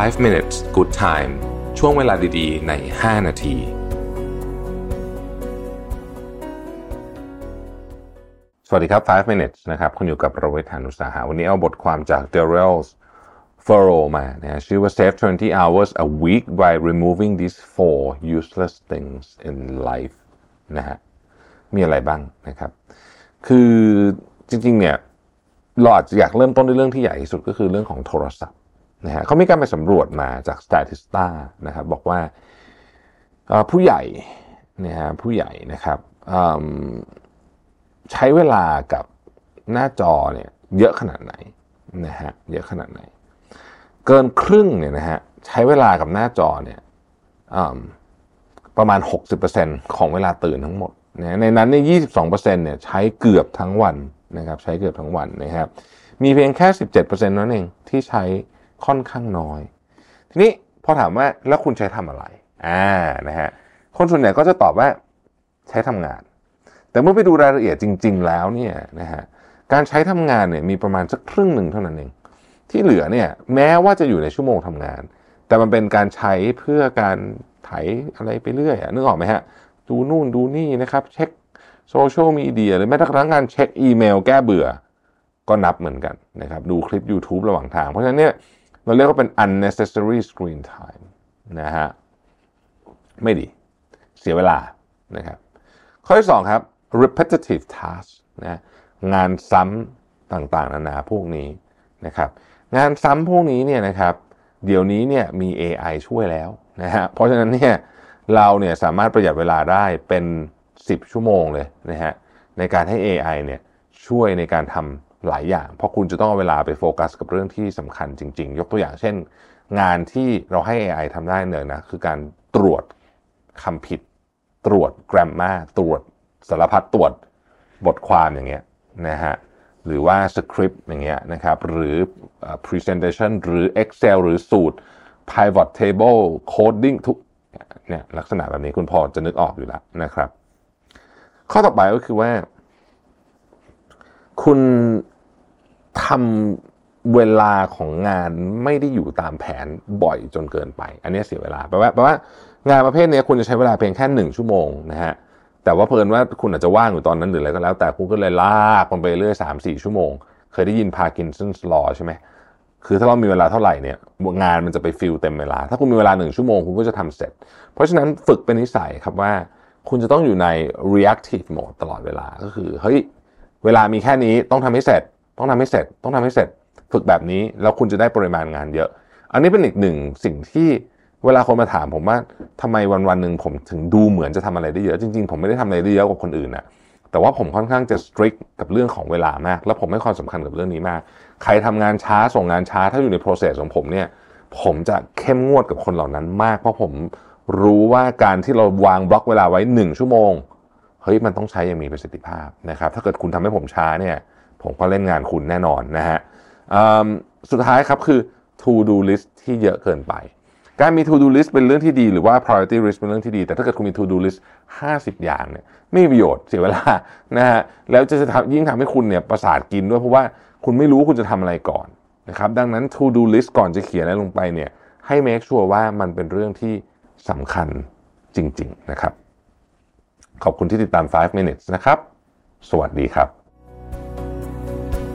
5 minutes good time ช่วงเวลาดีๆ ใน 5 นาที สวัสดีครับ 5 minutes นะครับ คุณอยู่กับประเวทานุสาหะ วันนี้เอาบทความจาก d a r r e l f u r r o มานะชื่อว่า save 20 hours a week by removing these four useless things in life นะฮะ มีอะไรบ้างนะครับ คือจริงๆ เนี่ยเราอาจจะอยากเริ่มต้นด้วยเรื่องที่ใหญ่ที่สุดก็คือเรื่องของโทรศัพท์ นะฮะเขามีการไปสำรวจมาจาก Statista นะครับบอกว่าผู้ใหญ่นะฮะผู้ใหญ่นะครับใช้เวลากับหน้าจอเนี่ยเยอะขนาดไหนนะฮะเยอะขนาดไหน เกินครึ่งเนี่ยนะฮะใช้เวลากับหน้าจอเนี่ยประมาณ 60%ของเวลาตื่นทั้งหมดนะในนั้นเนี่ย22%เนี่ยใช้เกือบทั้งวันนะครับใช้เกือบทั้งวันนะครับมีเพียงแค่ 17%นั่นเองที่ใช้ ค่อนข้างน้อย ทีนี้พอถามว่าแล้วคุณใช้ทำอะไรอ่านะฮะคนส่วนใหญ่ก็จะตอบว่าใช้ทำงาน แต่เมื่อไปดูรายละเอียดจริง ๆ แล้วเนี่ยนะฮะการใช้ทำงานเนี่ยมีประมาณสักครึ่งหนึ่งเท่านั้นเอง ที่เหลือเนี่ยแม้ว่าจะอยู่ในชั่วโมงทำงาน แต่มันเป็นการใช้เพื่อการไถอะไรไปเรื่อยนึกออกไหมฮะดูนู่นดูนี่นะครับเช็คโซเชียลมีเดียหรือแม้กระทั่งการเช็คอีเมลแก้เบื่อก็นับเหมือนกันนะครับดูคลิป YouTube ระหว่างทาง เพราะฉะนั้นเนี่ย เราเรียกว่าเป็น unnecessary screen time นะฮะไม่ดี เสียเวลานะครับ ข้อที่2ครับ repetitive task นะงานซ้ำต่างๆ นานาพวกนี้นะครับ งานซ้ำพวกนี้เนี่ยนะครับ เดี๋ยวนี้เนี่ยมี AI ช่วยแล้วนะฮะเพราะฉะนั้นเนี่ยเราเนี่ยสามารถประหยัดเวลาได้เป็น 10 ชั่วโมงเลยนะฮะในการให้ AI เนี่ยช่วยในการทำ หลายอย่าง เพราะคุณจะต้องเอาเวลาไปโฟกัสกับเรื่องที่สำคัญจริง ๆ ยกตัวอย่างเช่น งานที่เราให้ AI ทำได้เนี่ยนะคือการตรวจคำผิด ตรวจแกรมมาตรวจสารพัดตรวจบทความอย่างเงี้ยนะฮะหรือว่าสคริปต์อย่างเงี้ยนะครับหรือ presentation หรือ Excel หรือสูตร pivot table coding ทุกเนี่ยลักษณะแบบนี้คุณพอจะนึกออกอยู่แล้วนะครับ ข้อต่อไปก็คือว่า คุณ ทำเวลาของงานไม่ได้อยู่ตามแผนบ่อยจนเกินไป อันนี้เสียเวลาแปลว่าแปลว่างานประเภทนี้คุณจะใช้เวลาเพียงแค่หนึ่งชั่วโมงนะฮะแต่ว่าเพลินว่าคุณอาจจะว่างอยู่ตอนนั้นหรืออะไรก็แล้ว แต่คุณก็เลยลากมันไปเรื่อยสามสี่ชั่วโมง เคยได้ยิน Parkinson's Law ใช่ไหมคือถ้าเรามีเวลาเท่าไหร่เนี่ยงานมันจะไป fill เต็มเวลา ถ้าคุณมีเวลาหนึ่งชั่วโมงคุณก็จะทำเสร็จ เพราะฉะนั้นฝึกเป็นนิสัยครับว่า คุณจะต้องอยู่ใน reactive mode ตลอดเวลาก็คือเฮ้ยเวลามีแค่นี้ต้องทำให้เสร็จ ต้องทำให้เสร็จ ต้องทำให้เสร็จ ฝึกแบบนี้แล้วคุณจะได้ปริมาณงานเยอะ อันนี้เป็นอีกหนึ่งสิ่งที่เวลาคนมาถามผมว่าทำไมวันวันหนึ่งผมถึงดูเหมือนจะทำอะไรได้เยอะ จริงๆ ผมไม่ได้ทำอะไรได้เยอะกว่าคนอื่นนะแต่ว่าผมค่อนข้างจะ strict กับเรื่องของเวลามาก แล้วผมให้ความสำคัญกับเรื่องนี้มาก ใครทำงานช้าส่งงานช้าถ้าอยู่ใน process ของผมเนี่ยผมจะเข้มงวดกับคนเหล่านั้นมาก เพราะผมรู้ว่าการที่เราวางบล็อกเวลาไว้ 1 ชั่วโมงเฮ้ยมันต้องใช้อย่างมีประสิทธิภาพนะครับถ้าเกิดคุณทำให้ผมช้าเนี่ย ผมก็เล่นงานคุณแน่นอนนะฮะสุดท้ายครับคือ to do list ที่เยอะเกินไป การมี to do list เป็นเรื่องที่ดีหรือว่า priority list เป็นเรื่องที่ดี แต่ถ้าเกิดคุณมี to do list 50 อย่างเนี่ยไม่มีประโยชน์เสียเวลานะฮะแล้วจะทำยิ่งทำให้คุณเนี่ยประสาทกินด้วยเพราะว่าคุณไม่รู้คุณจะทำอะไรก่อนนะครับดังนั้น to do list ก่อนจะเขียนอะไรลงไปเนี่ยให้ make sure ว่ามันเป็นเรื่องที่สำคัญจริง ๆ นะครับ ขอบคุณที่ติดตาม 5 minutes นะครับ สวัสดีครับ